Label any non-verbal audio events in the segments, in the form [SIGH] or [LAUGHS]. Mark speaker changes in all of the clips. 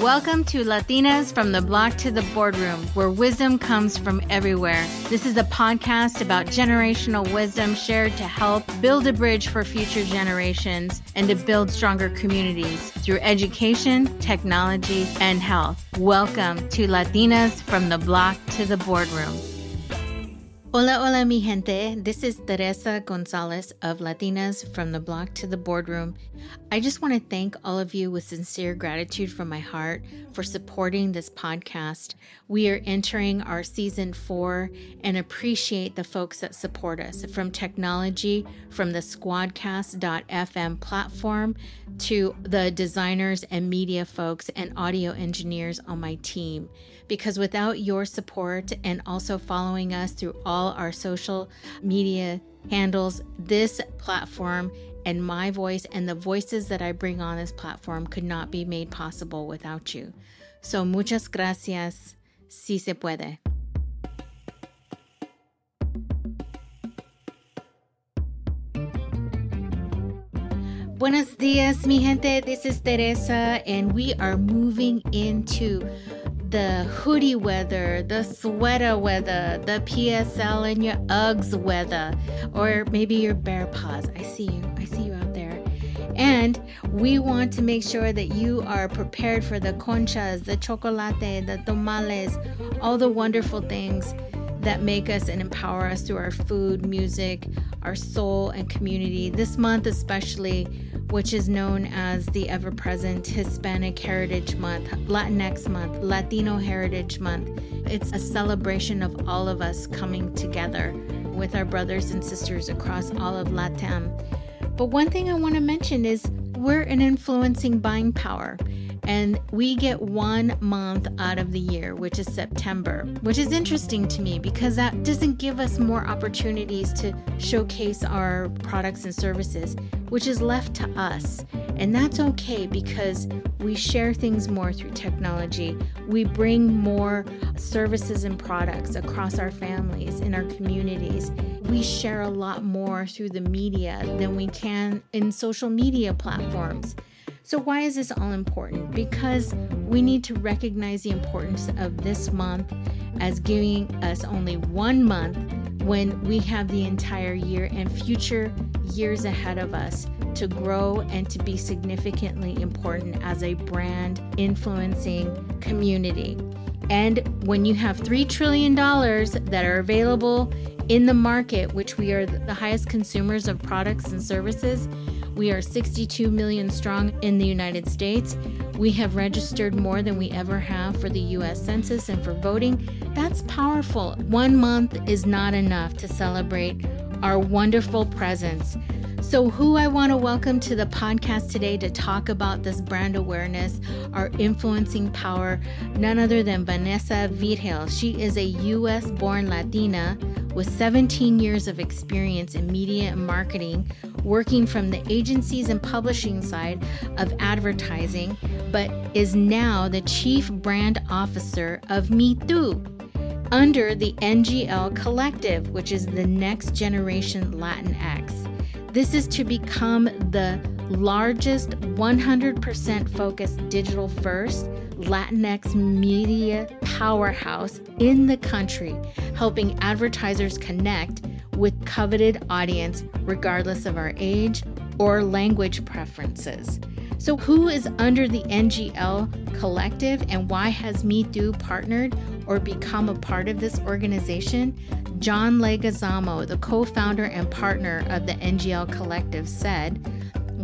Speaker 1: Welcome to Latinas from the Block to the Boardroom, where wisdom comes from everywhere. This is a podcast about generational wisdom shared to help build a bridge for future generations and to build stronger communities through education, technology, and health. Welcome to Latinas from the Block to the Boardroom. Hola, hola, mi gente. This is Teresa Gonzalez of Latinas from the Block to the Boardroom. I just want to thank all of you with sincere gratitude from my heart for supporting this podcast. We are entering our season four and appreciate the folks that support us from technology, from the squadcast.fm platform to the designers and media folks and audio engineers on my team because without your support and also following us through all our social media handles, this platform and my voice and the voices that I bring on this platform could not be made possible without you. So, muchas gracias. Si se puede. Buenos dias, mi gente. This is Teresa, and we are moving into the hoodie weather, the sweater weather, the PSL and your Uggs weather, or maybe your bear paws. I see you. I see you out there. And we want to make sure that you are prepared for the conchas, the chocolate, the tamales, all the wonderful things that make us and empower us through our food, music, our soul, and community. This month, especially, which is known as the ever present Hispanic Heritage Month, Latinx Month, Latino Heritage Month. It's a celebration of all of us coming together with our brothers and sisters across all of LATAM. But one thing I want to mention is we're an influencing buying power. And we get one month out of the year, which is September, which is interesting to me because that doesn't give us more opportunities to showcase our products and services, which is left to us. And that's okay because we share things more through technology. We bring more services and products across our families, in our communities. We share a lot more through the media than we can in social media platforms. So, why is this all important? Because we need to recognize the importance of this month as giving us only one month when we have the entire year and future years ahead of us to grow and to be significantly important as a brand influencing community. And when you have $3 trillion that are available in the market, which we are the highest consumers of products and services, we are 62 million strong in the United States. We have registered more than we ever have for the US Census and for voting. That's powerful. One month is not enough to celebrate our wonderful presence. So, who I want to welcome to the podcast today to talk about this brand awareness, our influencing power, none other than Vanessa Virgil. She is a US born Latina with 17 years of experience in media and marketing, working from the agencies and publishing side of advertising, but is now the chief brand officer of Mitu under the NGL Collective, which is the next generation Latinx. This is to become the largest 100% focused digital first Latinx media powerhouse in the country, helping advertisers connect with coveted audience regardless of our age or language preferences. So, who is under the NGL collective and why has Mitu partnered or become a part of this organization? John Leguizamo, the co founder and partner of the NGL Collective, said,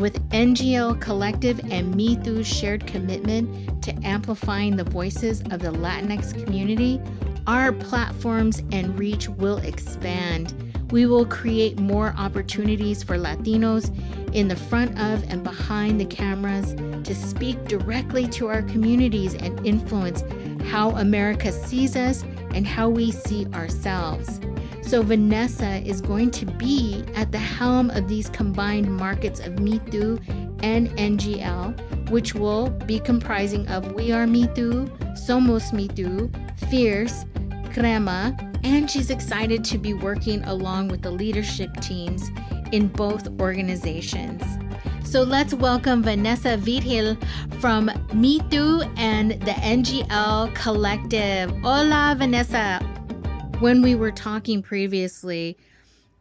Speaker 1: with NGL Collective and Me shared commitment to amplifying the voices of the Latinx community, our platforms and reach will expand. We will create more opportunities for Latinos in the front of and behind the cameras to speak directly to our communities and influence how America sees us and how we see ourselves. So, Vanessa is going to be at the helm of these combined markets of Too and NGL, which will be comprising of We Are Too, Somos Too, Fierce, Crema, and she's excited to be working along with the leadership teams in both organizations. So let's welcome Vanessa Virgil from Me Too and the NGL Collective. Hola, Vanessa. When we were talking previously,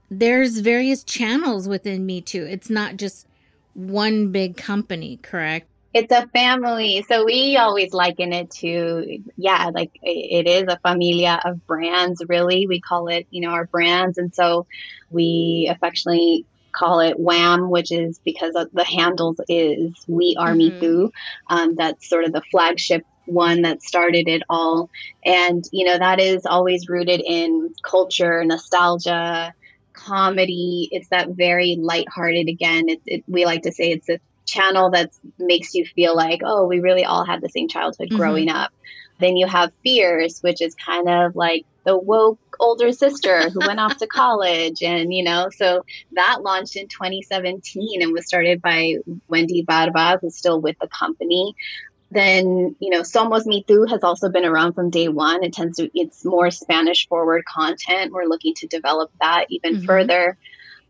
Speaker 1: there's various channels within Mitu. It's not just one big company, correct?
Speaker 2: It's a family. So we always liken it to, yeah, like it is a familia of brands, really. We call it, you know, our brands. And so we affectionately call it WHAM, which is because the handles is We Are mm-hmm. Mitu. Um, that's sort of the flagship one that started it all. And, you know, that is always rooted in culture, nostalgia, comedy. It's that very lighthearted, again, it, it, we like to say it's a channel that makes you feel like, oh, we really all had the same childhood mm-hmm. growing up. Then you have Fierce, which is kind of like the woke older sister who went off to [LAUGHS] college. And, you know, so that launched in 2017 and was started by Wendy Barba, who's still with the company. Then, you know, Somos Mitu has also been around from day one. It tends to, it's more Spanish forward content. We're looking to develop that even mm-hmm. further.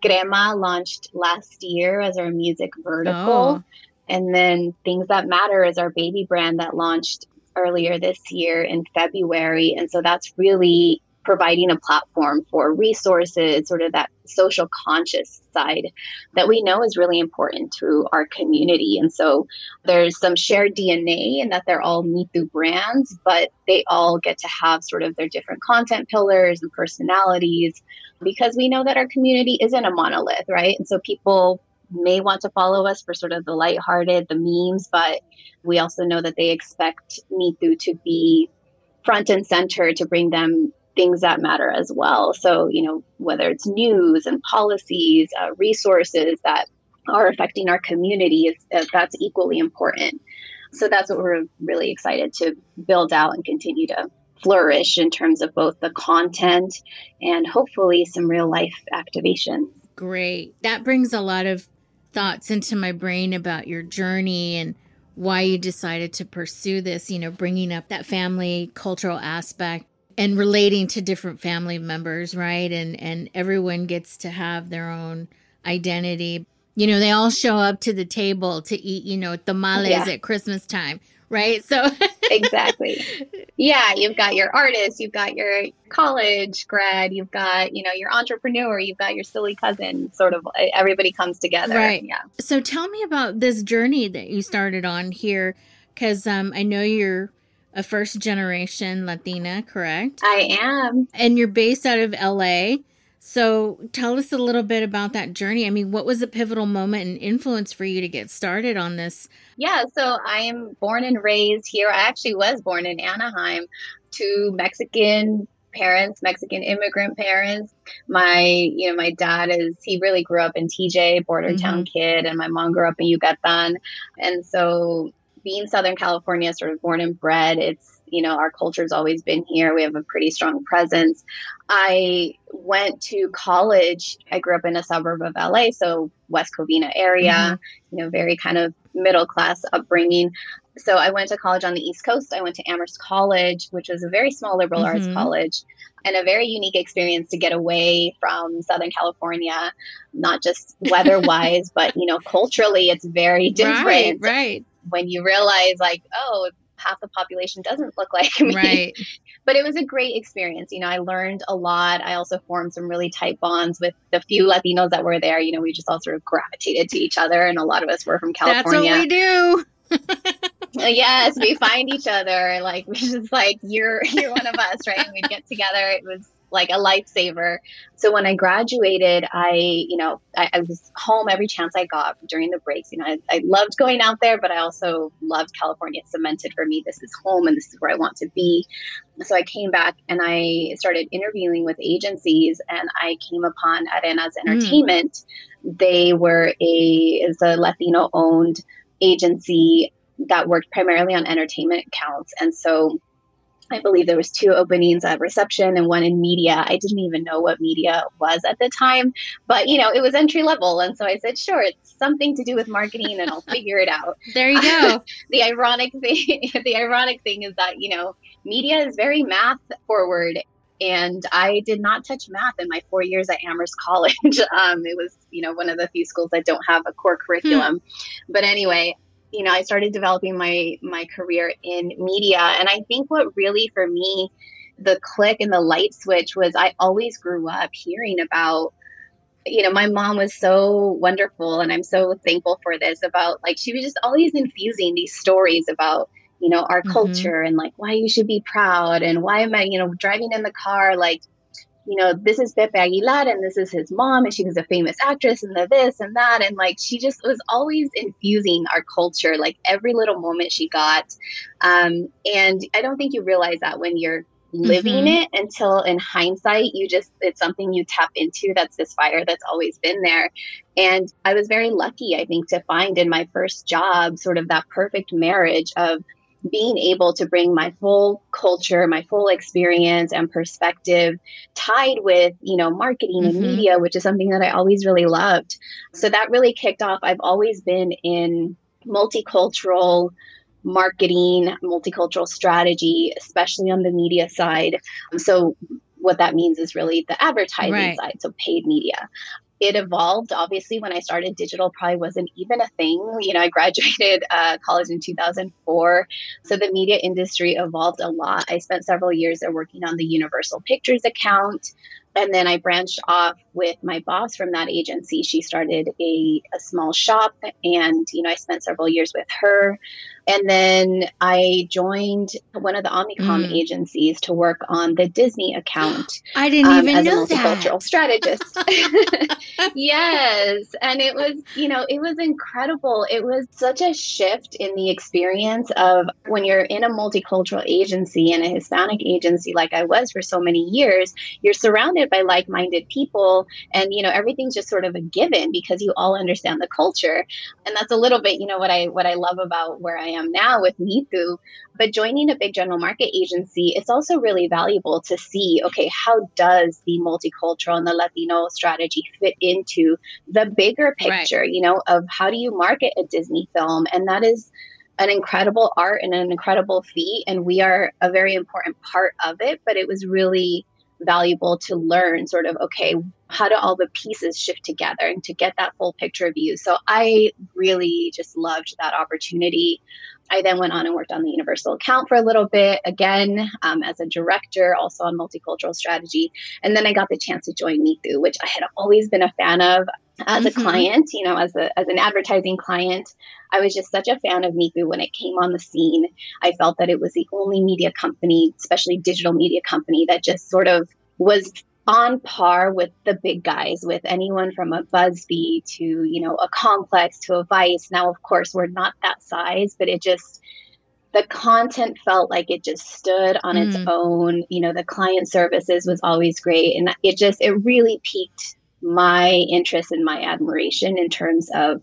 Speaker 2: Crema launched last year as our music vertical. Oh. And then Things That Matter is our baby brand that launched earlier this year in February. And so that's really providing a platform for resources, sort of that social conscious side that we know is really important to our community. And so there's some shared DNA in that they're all Me brands, but they all get to have sort of their different content pillars and personalities because we know that our community isn't a monolith, right? And so people may want to follow us for sort of the lighthearted, the memes, but we also know that they expect Too to be front and center to bring them things that matter as well. So, you know, whether it's news and policies, uh, resources that are affecting our community, uh, that's equally important. So that's what we're really excited to build out and continue to flourish in terms of both the content and hopefully some real life activation.
Speaker 1: Great. That brings a lot of thoughts into my brain about your journey and why you decided to pursue this, you know, bringing up that family cultural aspect and relating to different family members, right? And and everyone gets to have their own identity. You know, they all show up to the table to eat, you know, tamales yeah. at Christmas time, right? So [LAUGHS] [LAUGHS]
Speaker 2: Exactly. Yeah, you've got your artist, you've got your college grad, you've got, you know, your entrepreneur, you've got your silly cousin, sort of everybody comes together.
Speaker 1: Right.
Speaker 2: Yeah.
Speaker 1: So tell me about this journey that you started on here cuz um I know you're a first generation Latina, correct?
Speaker 2: I am.
Speaker 1: And you're based out of LA. So tell us a little bit about that journey. I mean, what was a pivotal moment and influence for you to get started on this?
Speaker 2: Yeah, so I am born and raised here. I actually was born in Anaheim to Mexican parents, Mexican immigrant parents. My, you know, my dad is he really grew up in TJ, border mm-hmm. town kid, and my mom grew up in Yucatan. And so being Southern California, sort of born and bred, it's, you know, our culture's always been here. We have a pretty strong presence. I went to college. I grew up in a suburb of LA, so West Covina area, mm-hmm. you know, very kind of middle class upbringing. So I went to college on the East Coast. I went to Amherst College, which was a very small liberal mm-hmm. arts college and a very unique experience to get away from Southern California, not just weather wise, [LAUGHS] but you know, culturally it's very different.
Speaker 1: Right, right
Speaker 2: when you realize like oh half the population doesn't look [LAUGHS] like me.
Speaker 1: Right.
Speaker 2: but it was a great experience. You know i learned a lot. I also formed some really tight bonds with the few latinos that were there. You know we just all sort of gravitated to each other and a lot of us were from california
Speaker 1: that's what we do. [LAUGHS]
Speaker 2: Yes we find each other like we're [LAUGHS] just like you're you're one of us right? And we'd get together. It was like a lifesaver. So when I graduated, I, you know, I, I, was home every chance I got during the breaks. You know, I, I loved going out there, but I also loved California. It cemented for me, this is home and this is where I want to be. So I came back and I started interviewing with agencies and I came upon Arenas hmm. Entertainment. Mm. They were a, is a Latino owned agency that worked primarily on entertainment accounts. And so I believe there was two openings at reception and one in media. I didn't even know what media was at the time, but you know, it was entry level. And so I said, sure, it's something to do with marketing and I'll figure it out. [LAUGHS]
Speaker 1: there you go. [LAUGHS]
Speaker 2: the ironic thing, [LAUGHS] the ironic thing is that, you know, media is very math forward. and I did not touch math in my four years at Amherst College. um, it was, you know, one of the few schools that don't have a core curriculum. Hmm. But anyway, you know, I started developing my my career in media, and I think what really for me, the click and the light switch was I always grew up hearing about you know, my mom was so wonderful, and I'm so thankful for this about like she was just always infusing these stories about you know our mm-hmm. culture and like why you should be proud and why am I you know driving in the car like you know this is Pepe Aguilar and this is his mom and she was a famous actress and the this and that. And like she just was always infusing our culture like every little moment she got. Um, and I don't think you realize that when you're living mm-hmm. it until in hindsight you just it's something you tap into that's this fire that's always been there. And i was very lucky i think to find in my first job sort of that perfect marriage of being able to bring my full culture my full experience and perspective tied with you know marketing mm-hmm. and media which is something that i always really loved so that really kicked off i've always been in multicultural marketing, multicultural strategy, especially on the media side. So, what that means is really the advertising right. side, so paid media. It evolved. Obviously, when I started, digital probably wasn't even a thing. You know, I graduated uh, college in 2004. So the media industry evolved a lot. I spent several years there working on the Universal Pictures account. And then I branched off with my boss from that agency. She started a, a small shop, and, you know, I spent several years with her. And then I joined one of the Omnicom mm. agencies to work on the Disney account.
Speaker 1: I didn't um, even
Speaker 2: as
Speaker 1: know
Speaker 2: a multicultural
Speaker 1: that.
Speaker 2: strategist. [LAUGHS] [LAUGHS] yes, and it was you know it was incredible. It was such a shift in the experience of when you're in a multicultural agency and a Hispanic agency like I was for so many years. You're surrounded by like-minded people, and you know everything's just sort of a given because you all understand the culture, and that's a little bit you know what I what I love about where I am am now with Mitu. But joining a big general market agency, it's also really valuable to see okay, how does the multicultural and the Latino strategy fit into the bigger picture, right. you know, of how do you market a Disney film? And that is an incredible art and an incredible feat. And we are a very important part of it. But it was really valuable to learn sort of okay how do all the pieces shift together and to get that full picture of you. so i really just loved that opportunity i then went on and worked on the universal account for a little bit again um, as a director also on multicultural strategy and then i got the chance to join mitu which i had always been a fan of as mm-hmm. a client you know as, a, as an advertising client i was just such a fan of mitu when it came on the scene i felt that it was the only media company especially digital media company that just sort of was on par with the big guys, with anyone from a BuzzFeed to, you know, a Complex to a Vice. Now, of course, we're not that size, but it just, the content felt like it just stood on mm. its own. You know, the client services was always great. And it just, it really piqued my interest and my admiration in terms of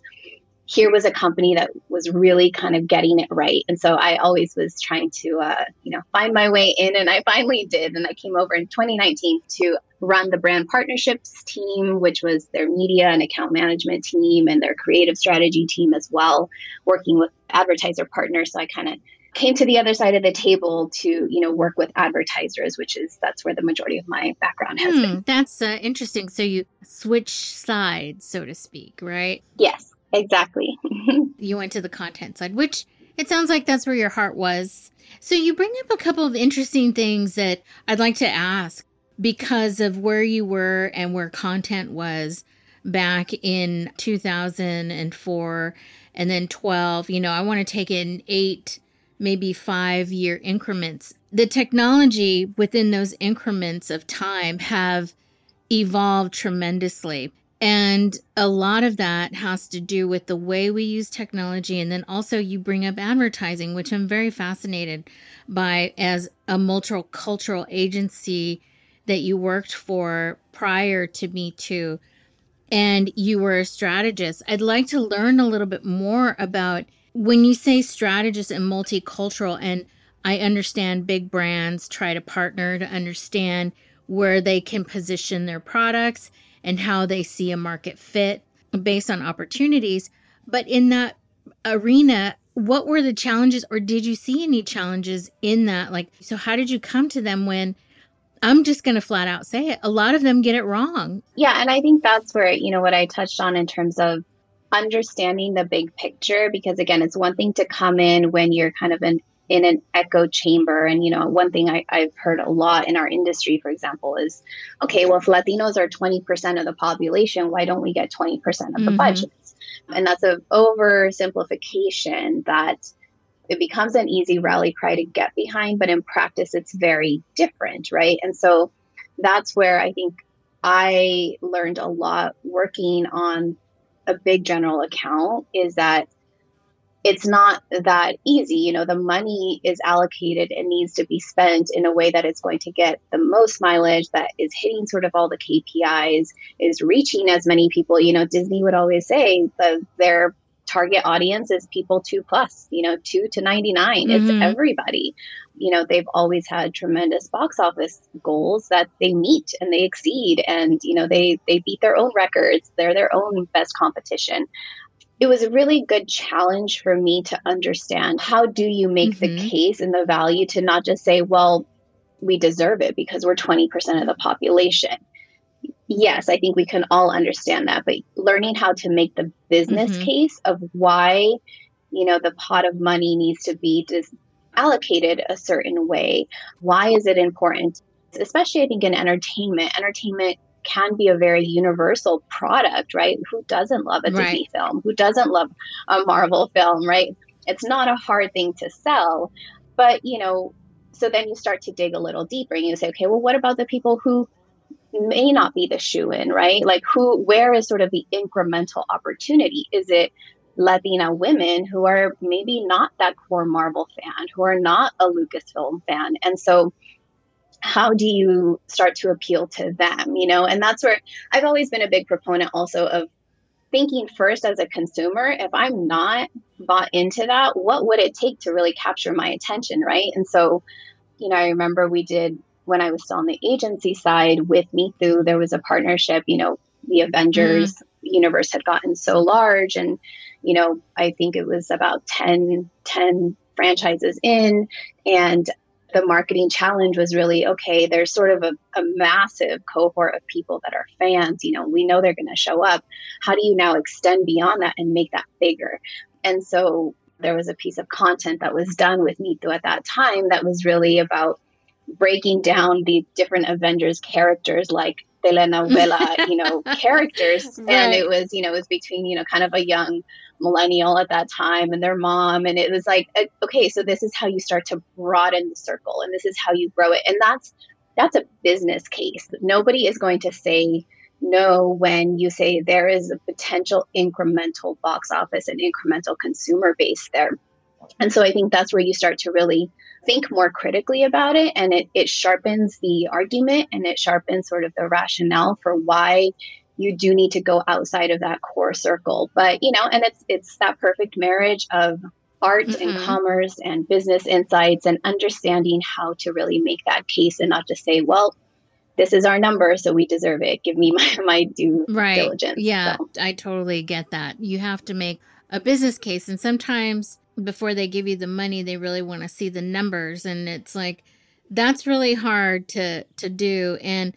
Speaker 2: here was a company that was really kind of getting it right. And so I always was trying to, uh, you know, find my way in, and I finally did. And I came over in 2019 to run the brand partnerships team, which was their media and account management team and their creative strategy team as well, working with advertiser partners. So I kind of came to the other side of the table to you know work with advertisers which is that's where the majority of my background has hmm, been
Speaker 1: that's uh, interesting so you switch sides so to speak right
Speaker 2: yes Exactly. [LAUGHS]
Speaker 1: you went to the content side, which it sounds like that's where your heart was. So you bring up a couple of interesting things that I'd like to ask because of where you were and where content was back in 2004 and then 12. You know, I want to take in eight, maybe five year increments. The technology within those increments of time have evolved tremendously. And a lot of that has to do with the way we use technology. And then also, you bring up advertising, which I'm very fascinated by as a multicultural agency that you worked for prior to Mitu. And you were a strategist. I'd like to learn a little bit more about when you say strategist and multicultural. And I understand big brands try to partner to understand where they can position their products and how they see a market fit based on opportunities. But in that arena, what were the challenges, or did you see any challenges in that? Like, so how did you come to them when I'm just going to flat out say it. A lot of them get it wrong.
Speaker 2: Yeah. And I think that's where, you know, what I touched on in terms of understanding the big picture, because again, it's one thing to come in when you're kind of in, in an echo chamber. And, you know, one thing I, I've heard a lot in our industry, for example, is okay, well, if Latinos are 20% of the population, why don't we get 20% of the mm-hmm. budgets? And that's an oversimplification that it becomes an easy rally cry to get behind, but in practice, it's very different, right? And so that's where I think I learned a lot working on a big general account is that it's not that easy. You know, the money is allocated and needs to be spent in a way that it's going to get the most mileage, that is hitting sort of all the KPIs, is reaching as many people. You know, Disney would always say that their target audience is people two plus, you know, two to 99. Mm-hmm. It's everybody. You know, they've always had tremendous box office goals that they meet and they exceed and, you know, they, they beat their own records. They're their own best competition. It was a really good challenge for me to understand how do you make mm-hmm. the case and the value to not just say, well, we deserve it because we're 20% of the population yes, I think we can all understand that, but learning how to make the business mm-hmm. case of why, you know, the pot of money needs to be just allocated a certain way. Why is it important? Especially, I think, in entertainment. Entertainment can be a very universal product, right? Who doesn't love a right. Disney film? Who doesn't love a Marvel film, right? It's not a hard thing to sell. But, you know, so then you start to dig a little deeper and you say, okay, well, what about the people who may not be the shoe in, right? Like who where is sort of the incremental opportunity? Is it Latina women who are maybe not that core Marvel fan, who are not a Lucasfilm fan. And so how do you start to appeal to them, you know? And that's where I've always been a big proponent also of thinking first as a consumer, if I'm not bought into that, what would it take to really capture my attention, right? And so, you know, I remember we did when I was still on the agency side with Mitu, there was a partnership. You know, the Avengers mm. universe had gotten so large, and you know, I think it was about 10, 10 franchises in, and the marketing challenge was really okay there's sort of a, a, massive cohort of people that are fans you know we know they're going to show up. How do you now extend beyond that and make that bigger? And so there was a piece of content that was done with Mitu at that time that was really about breaking down the different Avengers characters like telenovela, [LAUGHS] you know, characters. Right. And it was, you know, it was between, you know, kind of a young millennial at that time and their mom. And it was like, uh, okay, so this is how you start to broaden the circle and this is how you grow it. And that's, that's a business case. Nobody is going to say no when you say there is a potential incremental box office and incremental consumer base there. And so I think that's where you start to really think more critically about it and it, it sharpens the argument and it sharpens sort of the rationale for why you do need to go outside of that core circle but you know and it's it's that perfect marriage of art mm-hmm. and commerce and business insights and understanding how to really make that case and not just say well this is our number so we deserve it give me [LAUGHS] my, my due right. diligence
Speaker 1: yeah so. i totally get that you have to make a business case and sometimes before they give you the money they really want to see the numbers and it's like that's really hard to to do and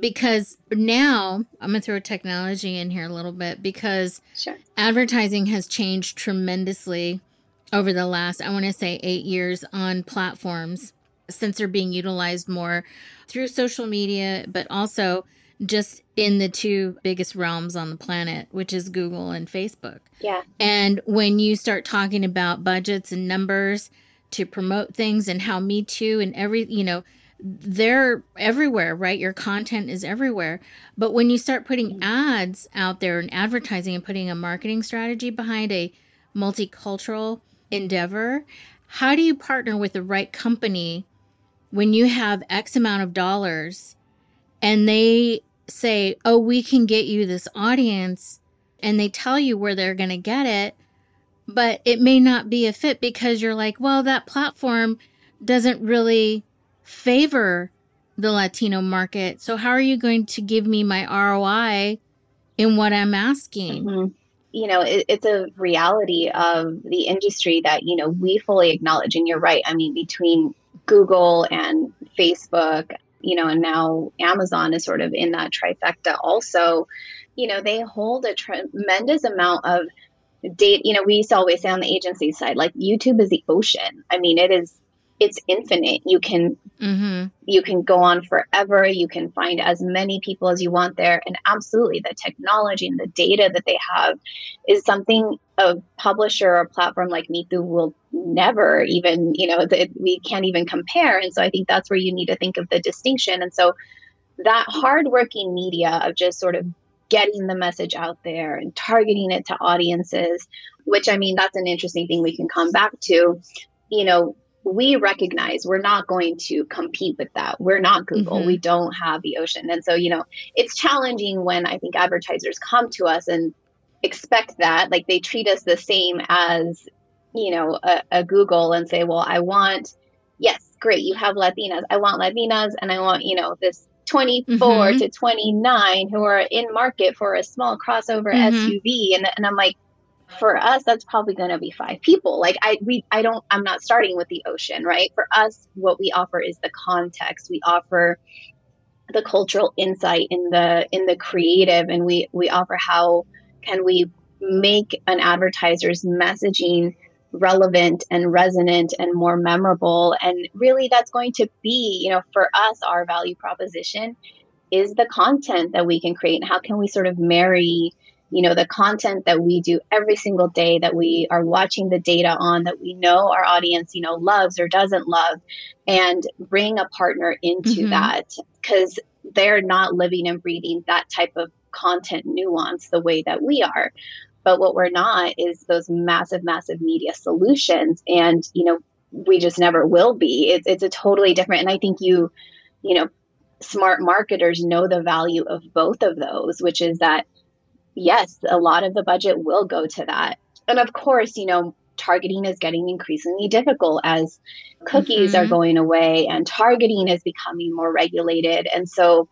Speaker 1: because now i'm going to throw technology in here a little bit because
Speaker 2: sure.
Speaker 1: advertising has changed tremendously over the last i want to say 8 years on platforms since they're being utilized more through social media but also just in the two biggest realms on the planet, which is Google and Facebook.
Speaker 2: Yeah.
Speaker 1: And when you start talking about budgets and numbers to promote things and how Mitu and every, you know, they're everywhere, right? Your content is everywhere. But when you start putting mm-hmm. ads out there and advertising and putting a marketing strategy behind a multicultural endeavor, how do you partner with the right company when you have X amount of dollars and they say, oh, we can get you this audience, and they tell you where they're going to get it, but it may not be a fit because you're like, well, that platform doesn't really favor the Latino market. So, how are you going to give me my ROI in what I'm asking?
Speaker 2: Mm-hmm. You know, it, it's a reality of the industry that, you know, we fully acknowledge. And you're right. I mean, between Google and Facebook, you know, and now Amazon is sort of in that trifecta also, you know, they hold a tremendous amount of data. You know, we used to always say on the agency side, like YouTube is the ocean. I mean, it is it's infinite. You can mm-hmm. you can go on forever. You can find as many people as you want there, and absolutely, the technology and the data that they have is something a publisher or platform like Mitu will never even you know that we can't even compare. And so I think that's where you need to think of the distinction. And so that hardworking media of just sort of getting the message out there and targeting it to audiences, which I mean, that's an interesting thing we can come back to. You know, we recognize we're not going to compete with that. We're not Google. Mm-hmm. We don't have the ocean. And so, you know, it's challenging when I think advertisers come to us and expect that, like they treat us the same as, you know, a, a Google and say, well, I want, yes, great, you have Latinas. I want Latinas and I want, you know, this 24 mm-hmm. to 29 who are in market for a small crossover mm-hmm. SUV. And, and I'm like, for us that's probably going to be five people. Like i we i don't i'm not starting with the ocean right? For us what we offer is the context. We offer the cultural insight in the in the creative and we we offer how can we make an advertiser's messaging relevant and resonant and more memorable. And really that's going to be you know for us our value proposition is the content that we can create and how can we sort of marry you know the content that we do every single day that we are watching the data on that we know our audience you know loves or doesn't love and bring a partner into mm-hmm. that because they're not living and breathing that type of content nuance the way that we are but what we're not is those massive massive media solutions and you know we just never will be it's, it's a totally different and i think you you know smart marketers know the value of both of those which is that yes, a lot of the budget will go to that. And of course, you know, targeting is getting increasingly difficult as cookies mm-hmm. are going away and targeting is becoming more regulated. And so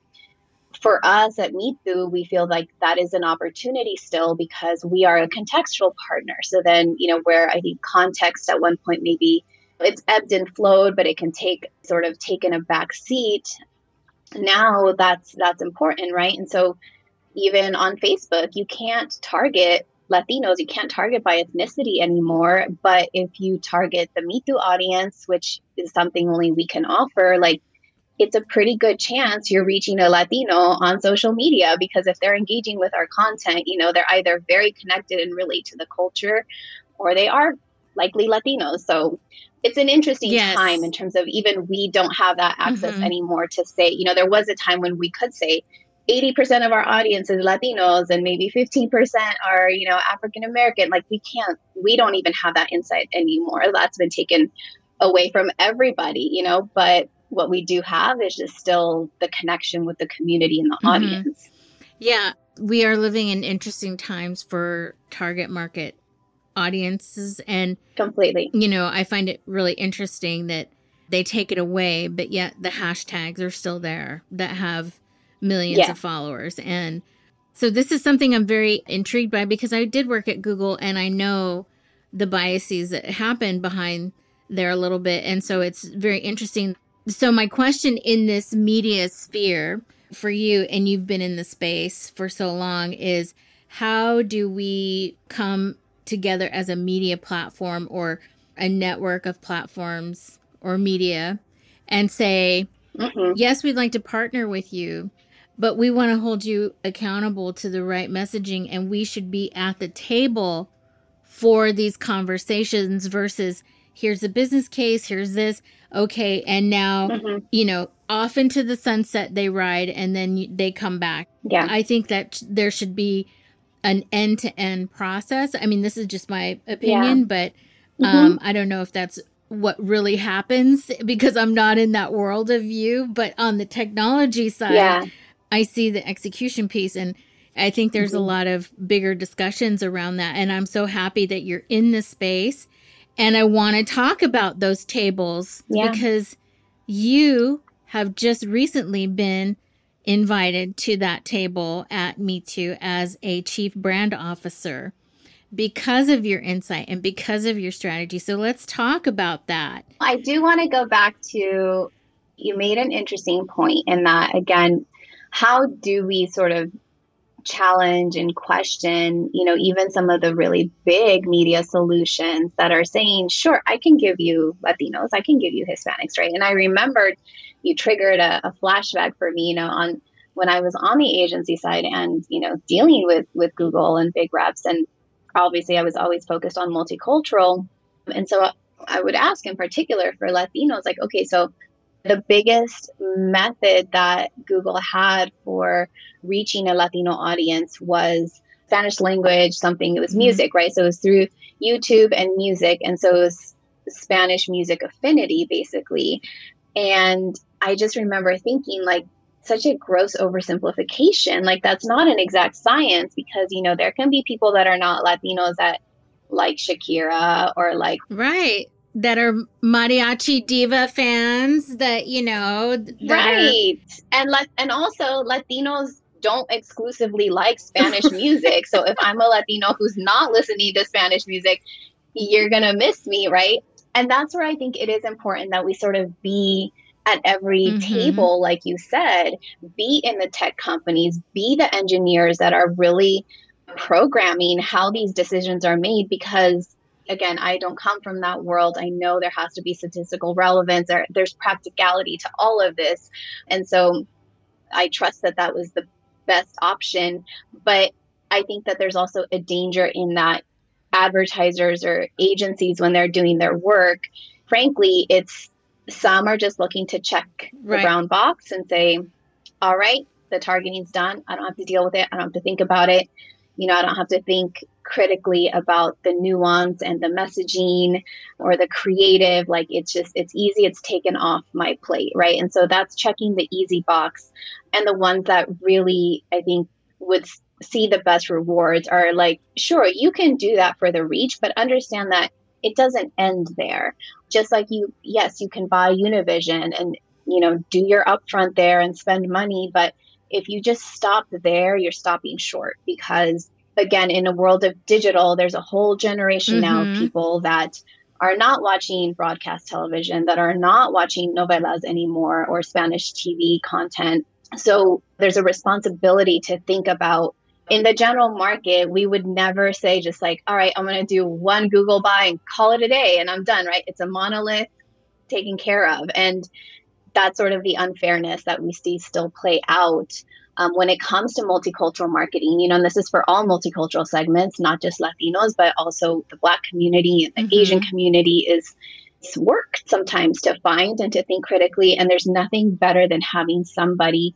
Speaker 2: for us at Mitu, we feel like that is an opportunity still because we are a contextual partner. So then, you know, where I think context at one point maybe it's ebbed and flowed, but it can take sort of taken a back seat. Now that's that's important, right? And so even on Facebook, you can't target Latinos, you can't target by ethnicity anymore. But if you target the Mitu audience, which is something only we can offer, like it's a pretty good chance you're reaching a Latino on social media because if they're engaging with our content, you know, they're either very connected and relate to the culture or they are likely Latinos. So it's an interesting yes. time in terms of even we don't have that access mm-hmm. anymore to say, you know, there was a time when we could say, 80% of our audience is Latinos and maybe 15% are, you know, African American. Like we can't, we don't even have that insight anymore. That's been taken away from everybody, you know, but what we do have is just still the connection with the community and the mm-hmm. audience.
Speaker 1: Yeah, we are living in interesting times for target market audiences and
Speaker 2: completely.
Speaker 1: You know, I find it really interesting that they take it away, but yet the hashtags are still there that have millions yeah. of followers. And so this is something I'm very intrigued by because I did work at Google and I know the biases that happen behind there a little bit. And so it's very interesting. So, my question in this media sphere for you, and you've been in the space for so long, is how do we come together as a media platform or a network of platforms or media and say, mm-hmm. yes, we'd like to partner with you, but we want to hold you accountable to the right messaging and we should be at the table for these conversations versus here's a business case here's this okay and now mm-hmm. you know off into the sunset they ride and then they come back
Speaker 2: yeah
Speaker 1: i think that there should be an end-to-end process i mean this is just my opinion yeah. but mm-hmm. um mm-hmm. i don't know if that's what really happens [LAUGHS] because i'm not in that world of you but on the technology side yeah I see the execution piece and I think there's mm-hmm. a lot of bigger discussions around that. And I'm so happy that you're in this space. And I want to talk about those tables yeah. because you have just recently been invited to that table at Mitu as a chief brand officer because of your insight and because of your strategy. So let's talk about that.
Speaker 2: I do want to go back to you made an interesting point in that, again, how do we sort of challenge and question, you know, even some of the really big media solutions that are saying, sure, I can give you Latinos, I can give you Hispanics, right? And I remembered you triggered a, a flashback for me, you know, on when I was on the agency side and, you know, dealing with with Google and big reps and obviously I was always focused on multicultural. And so I would ask in particular for Latinos, like, okay, so the biggest method that Google had for reaching a Latino audience was Spanish language, something, it was mm-hmm. music, right? So it was through YouTube and music. And so it was Spanish music affinity, basically. And I just remember thinking, like, such a gross oversimplification. Like, that's not an exact science because, you know, there can be people that are not Latinos that like Shakira or like.
Speaker 1: Right that are mariachi diva fans that you know
Speaker 2: right are... and let and also latinos don't exclusively like spanish [LAUGHS] music. So if i'm a latino who's not listening to spanish music you're gonna miss me right? And that's where i think it is important that we sort of be at every mm-hmm. table like you said be in the tech companies be the engineers that are really programming how these decisions are made because again, I don't come from that world. I know there has to be statistical relevance or there's practicality to all of this. And so I trust that that was the best option. But I think that there's also a danger in that advertisers or agencies, when they're doing their work, frankly, it's some are just looking to check right. the brown box and say, all right, the targeting's done. I don't have to deal with it. I don't have to think about it. You know, I don't have to think critically about the nuance and the messaging or the creative like it's just it's easy it's taken off my plate right? And so that's checking the easy box. And the ones that really i think would see the best rewards are like sure you can do that for the reach but understand that it doesn't end there. Just like you yes you can buy univision and you know do your upfront there and spend money but if you just stop there you're stopping short because again, in a world of digital, there's a whole generation mm-hmm. now of mm-hmm. people that are not watching broadcast television, that are not watching novelas anymore or Spanish TV content. So there's a responsibility to think about in the general market, we would never say just like, all right, I'm going to do one Google buy and call it a day and I'm done, right? It's a monolith taken care of. And that's sort of the unfairness that we see still play out um, when it comes to multicultural marketing, you know, and this is for all multicultural segments, not just Latinos, but also the Black community and the mm-hmm. Asian community is work sometimes to find and to think critically. And there's nothing better than having somebody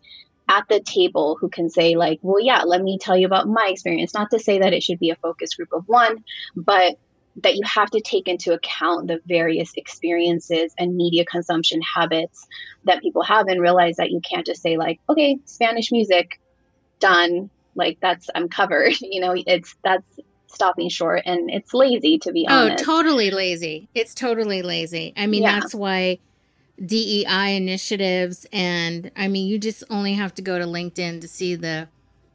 Speaker 2: at the table who can say, like, well, yeah, let me tell you about my experience. Not to say that it should be a focus group of one, but that you have to take into account the various experiences and media consumption habits that people have and realize that you can't just say like okay spanish music done. Like that's i'm covered. [LAUGHS] You know it's that's stopping short and it's lazy to be oh, honest.
Speaker 1: oh totally lazy. It's totally lazy. I mean yeah. that's why dei initiatives and i mean you just only have to go to linkedin to see the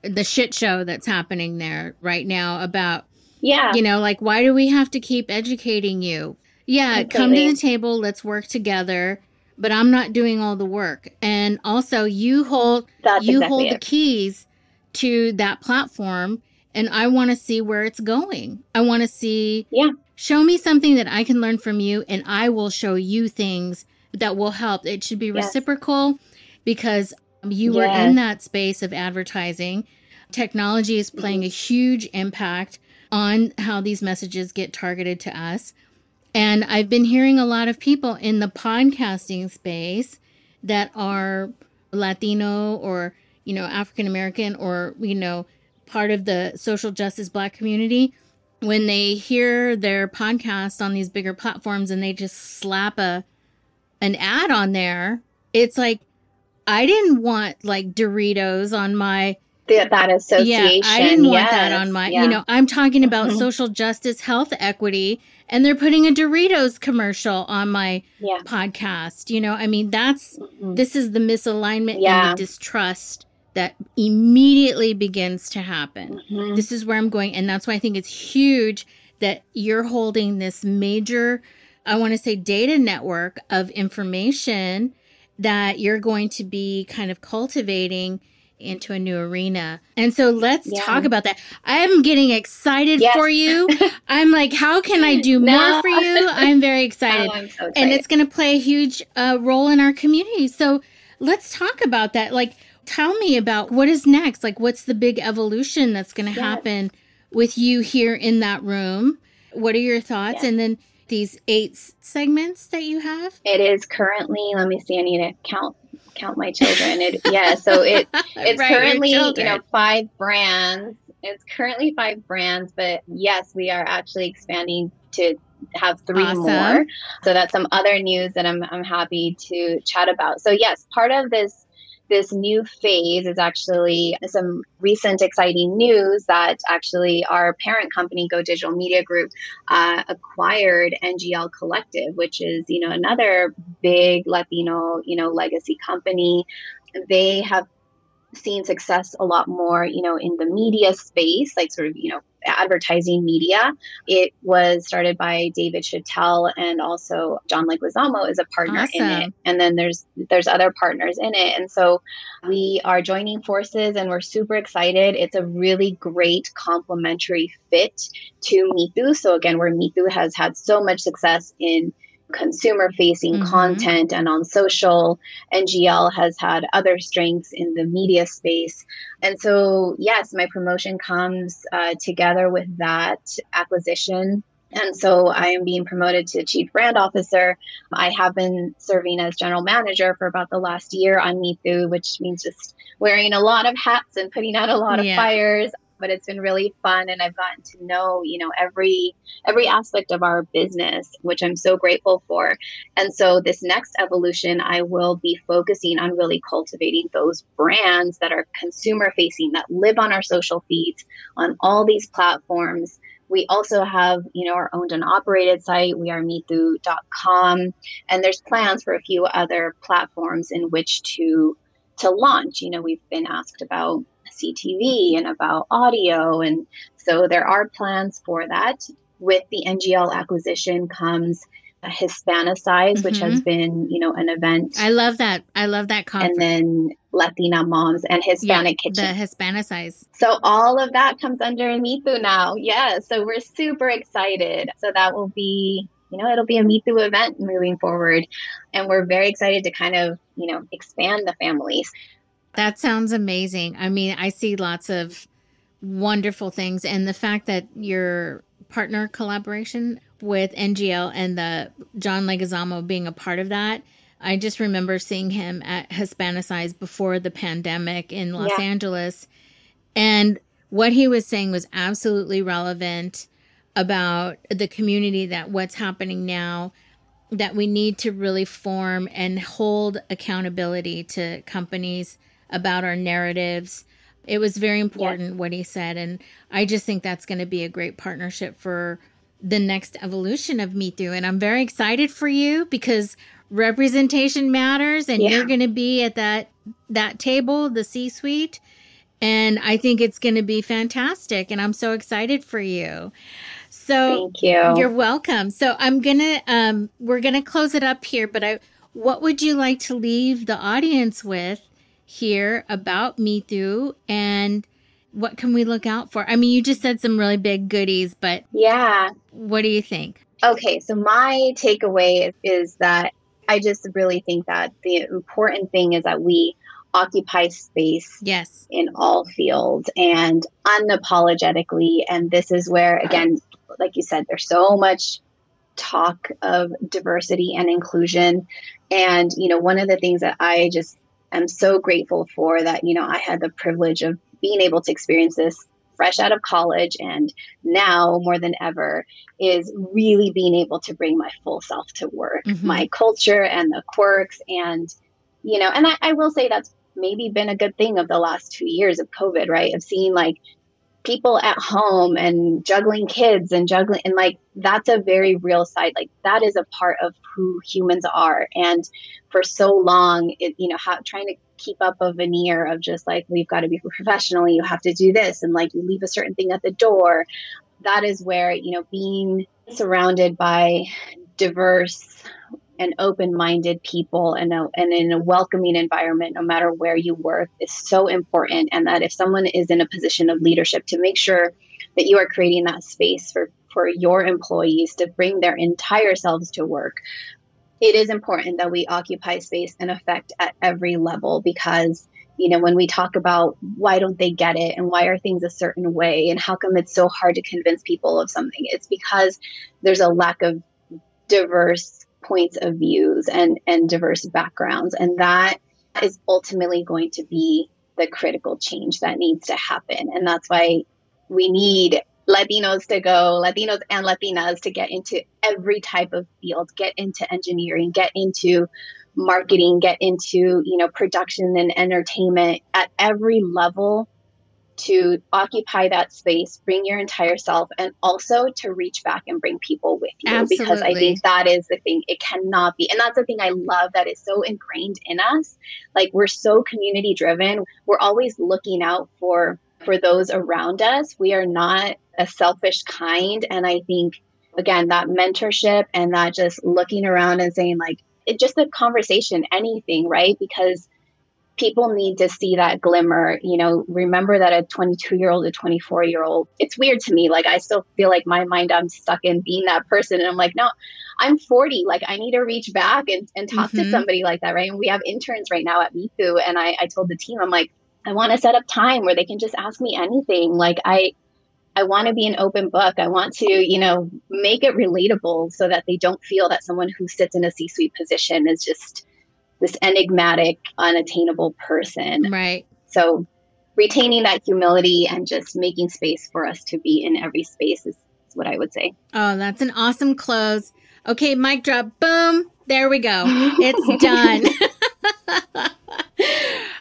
Speaker 1: the shit show that's happening there right now about
Speaker 2: yeah.
Speaker 1: You know, like, why do we have to keep educating you? Yeah, Completely. come to the table, let's work together, but I'm not doing all the work. And also, you hold That's you exactly hold it. the keys to that platform and I want to see where it's going. I want to see
Speaker 2: Yeah.
Speaker 1: Show me something that I can learn from you and I will show you things that will help. It should be yes. reciprocal because you yes. were in that space of advertising. Technology is playing mm-hmm. a huge impact on how these messages get targeted to us. And I've been hearing a lot of people in the podcasting space that are Latino or, you know, African American or, you know, part of the social justice black community when they hear their podcast on these bigger platforms and they just slap a an ad on there, it's like I didn't want like Doritos on my
Speaker 2: the, that association.
Speaker 1: Yeah, I didn't want that on my. Yeah. You know, I'm talking about mm-hmm. social justice, health equity, and they're putting a Doritos commercial on my yeah. podcast. You know, I mean, that's mm-hmm. this is the misalignment yeah. and the distrust that immediately begins to happen. Mm-hmm. This is where I'm going, and that's why I think it's huge that you're holding this major, I want to say, data network of information that you're going to be kind of cultivating into a new arena. And so let's yeah. talk about that. I'm getting excited yes. for you. [LAUGHS] I'm like, how can I do no. more for you? I'm very [LAUGHS] excited. Oh, I'm so and it's going to play a huge uh, role in our community. So let's talk about that. Like, tell me about what is next. Like, what's the big evolution that's going to yes. happen with you here in that room? What are your thoughts? Yes. And then these eight segments that you have?
Speaker 2: It is currently, let me see, I need to count count my children. It yeah, so it [LAUGHS] it's right, currently you know five brands. It's currently five brands, but yes, we are actually expanding to have three awesome. more. So that's some other news that I'm I'm happy to chat about. So yes, part of this this new phase is actually some recent exciting news that actually our parent company GoDigital media group uh, acquired ngl collective which is you know another big latino you know legacy company. They have seen success a lot more, you know, in the media space, like sort of, you know, advertising media. It was started by David Chitel and also John Leguizamo is a partner awesome. in it. And then there's there's other partners in it. And so we are joining forces and we're super excited. It's a really great complementary fit to Mitu. So again, where Mitu has had so much success in consumer facing mm-hmm. content and on social. NGL has had other strengths in the media space. And so, yes, my promotion comes uh, together with that acquisition. And so I am being promoted to chief brand officer. I have been serving as general manager for about the last year on Mitu, which means just wearing a lot of hats and putting out a lot yeah. of fires but it's been really fun and I've gotten to know, you know, every every aspect of our business, which I'm so grateful for. And so this next evolution, I will be focusing on really cultivating those brands that are consumer facing that live on our social feeds on all these platforms. We also have, you know, our owned and operated site. We are mitu.com and there's plans for a few other platforms in which to to launch. You know, we've been asked about CTV and about audio. And so there are plans for that. With the NGL acquisition comes Hispanicize, mm-hmm. which has mm-hmm. been, you know, an event.
Speaker 1: I love that. I love that
Speaker 2: conference. And then Latina moms and Hispanic yeah, kitchen.
Speaker 1: The Hispanicize.
Speaker 2: So all of that comes under Mitu now. Yeah. So we're super excited. So that will be, you know, it'll be a Mitu event moving forward. And we're very excited to kind of, you know, expand the families.
Speaker 1: That sounds amazing. I mean, I see lots of wonderful things. And the fact that your partner collaboration with NGL and the John Leguizamo being a part of that, I just remember seeing him at Hispanicize before the pandemic in Los yeah. Angeles. And what he was saying was absolutely relevant about the community that what's happening now that we need to really form and hold accountability to companies about our narratives. It was very important what he said. And I just think that's going to be a great partnership for the next evolution of Mitu. And I'm very excited for you because representation matters and yeah. you're going to be at that that table, the C-suite. And I think it's going to be fantastic. And I'm so excited for you. So
Speaker 2: thank you.
Speaker 1: You're welcome. So I'm gonna um we're gonna close it up here, but I what would you like to leave the audience with here about Mitu and what can we look out for? I mean, you just said some really big goodies, but
Speaker 2: yeah.
Speaker 1: What do you think?
Speaker 2: Okay, so my takeaway is that I just really think that the important thing is that we occupy space
Speaker 1: yes
Speaker 2: in all fields and unapologetically and this is where again like you said there's so much talk of diversity and inclusion and you know one of the things that i just am so grateful for that, you know, I had the privilege of being able to experience this fresh out of college and now more than ever is really being able to bring my full self to work, mm-hmm. my culture and the quirks. And, you know, and I, I will say that's maybe been a good thing of the last two years of COVID, right? Of seeing like people at home and juggling kids and juggling and like that's a very real side like that is a part of who humans are. And for so long it, you know how, trying to keep up a veneer of just like we've got to be professional you have to do this and like you leave a certain thing at the door that is where you know being surrounded by diverse and open-minded people and, a, and in a welcoming environment no matter where you work is so important. And that if someone is in a position of leadership to make sure that you are creating that space for for your employees to bring their entire selves to work. It is important that we occupy space and effect at every level because you know when we talk about why don't they get it and why are things a certain way and how come it's so hard to convince people of something it's because there's a lack of diverse points of views and and diverse backgrounds. And that is ultimately going to be the critical change that needs to happen. And that's why we need Latinos to go, Latinos and Latinas to get into every type of field, get into engineering, get into marketing, get into, you know, production and entertainment at every level to occupy that space, bring your entire self, and also to reach back and bring people with you.
Speaker 1: Absolutely.
Speaker 2: Because I think that is the thing. It cannot be. And that's the thing I love that is so ingrained in us. Like we're so community driven. We're always looking out for for those around us. We are not a selfish kind. And I think, again, that mentorship and that just looking around and saying, like, it just a conversation, anything, right? Because people need to see that glimmer. You know, remember that a 22 year old, a 24 year old, it's weird to me. Like, I still feel like my mind, I'm stuck in being that person. And I'm like, no, I'm 40. Like, I need to reach back and, and talk mm-hmm. to somebody like that, right? And we have interns right now at Mitu. And I, I told the team, I'm like, I want to set up time where they can just ask me anything. Like, I, I want to be an open book. I want to, you know, make it relatable so that they don't feel that someone who sits in a C suite position is just this enigmatic, unattainable person.
Speaker 1: Right.
Speaker 2: So retaining that humility and just making space for us to be in every space is, is what I would say.
Speaker 1: Oh, that's an awesome close. Okay, mic drop. Boom. There we go. [LAUGHS] It's done. [LAUGHS]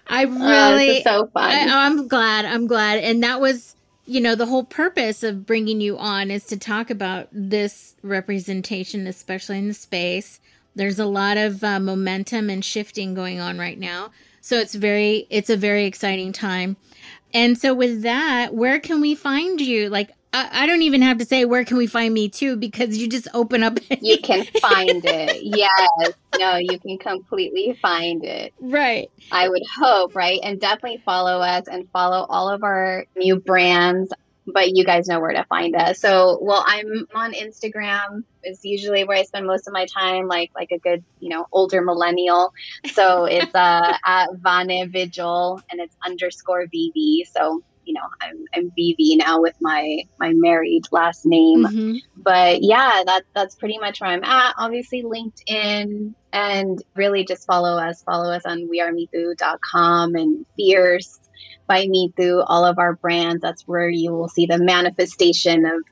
Speaker 1: I oh, really
Speaker 2: oh, so fun.
Speaker 1: I, oh, I'm glad. I'm glad. And that was you know, the whole purpose of bringing you on is to talk about this representation, especially in the space. There's a lot of uh, momentum and shifting going on right now. So it's very, it's a very exciting time. And so with that, where can we find you? Like, I, don't even have to say where can we find Mitu because you just open up. [LAUGHS]
Speaker 2: you can find it. Yes. No, you can completely find it.
Speaker 1: Right.
Speaker 2: I would hope, right? And definitely follow us and follow all of our new brands. But you guys know where to find us. So, well, I'm on Instagram. Is usually where I spend most of my time, like like a good, you know, older millennial. So [LAUGHS] it's uh, at Vane Vigil, and it's underscore VV. So you know I'm I'm Vivi now with my my married last name. Mm-hmm. But yeah, that that's pretty much where I'm at. Obviously LinkedIn and really just follow us. Follow us on wearemitu.com and Fierce by Mitu all of our brands. That's where you will see the manifestation of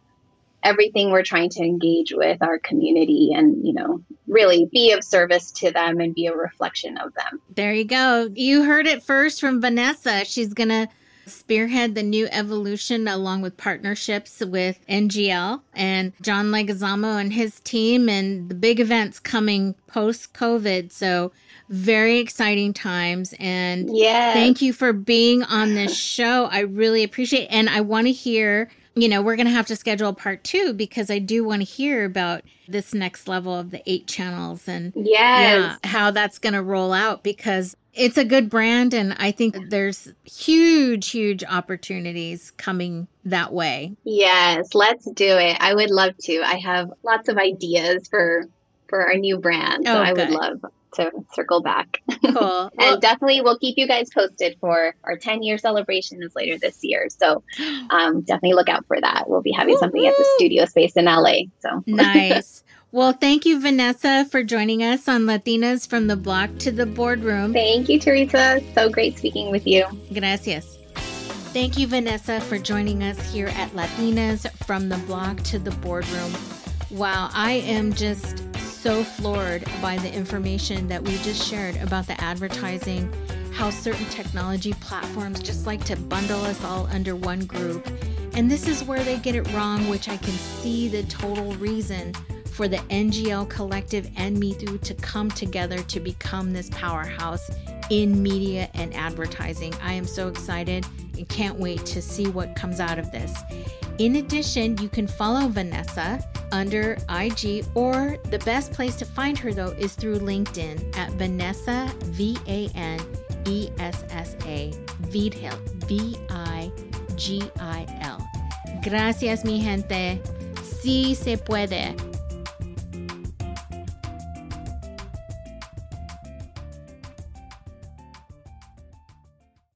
Speaker 2: everything we're trying to engage with our community and you know really be of service to them and be a reflection of them
Speaker 1: there you go you heard it first from vanessa she's gonna spearhead the new evolution along with partnerships with NGL and John Leguizamo and his team and the big events coming post COVID. So very exciting times and
Speaker 2: yeah
Speaker 1: thank you for being on this show. I really appreciate it. and i want to hear you know we're going to have to schedule part two because i do want to hear about this next level of the eight channels and
Speaker 2: yes.
Speaker 1: yeah how that's going to roll out because it's a good brand and i think there's huge huge opportunities coming that way.
Speaker 2: Yes let's do it. I would love to. I have lots of ideas for for our new brand so oh, i would love to circle back [LAUGHS]
Speaker 1: cool
Speaker 2: and well, definitely we'll keep you guys posted for our 10 year celebration is later this year so [GASPS] um, definitely look out for that we'll be having something at the studio space in la so
Speaker 1: nice [LAUGHS] well, thank you, Vanessa, for joining us on Latinas from the Block to the Boardroom.
Speaker 2: Thank you, Teresa. So great speaking with you.
Speaker 1: Gracias. Thank you, Vanessa, for joining us here at Latinas from the Block to the Boardroom. Wow, I am just so floored by the information that we just shared about the advertising, how certain technology platforms just like to bundle us all under one group. And this is where they get it wrong, which I can see the total reason for the NGL Collective and Mitu to come together to become this powerhouse in media and advertising. I am so excited and can't wait to see what comes out of this. In addition, you can follow Vanessa under IG, or the best place to find her though is through LinkedIn at Vanessa V A N E S S A Vigil V I G I L. Gracias, mi gente. Sí se puede.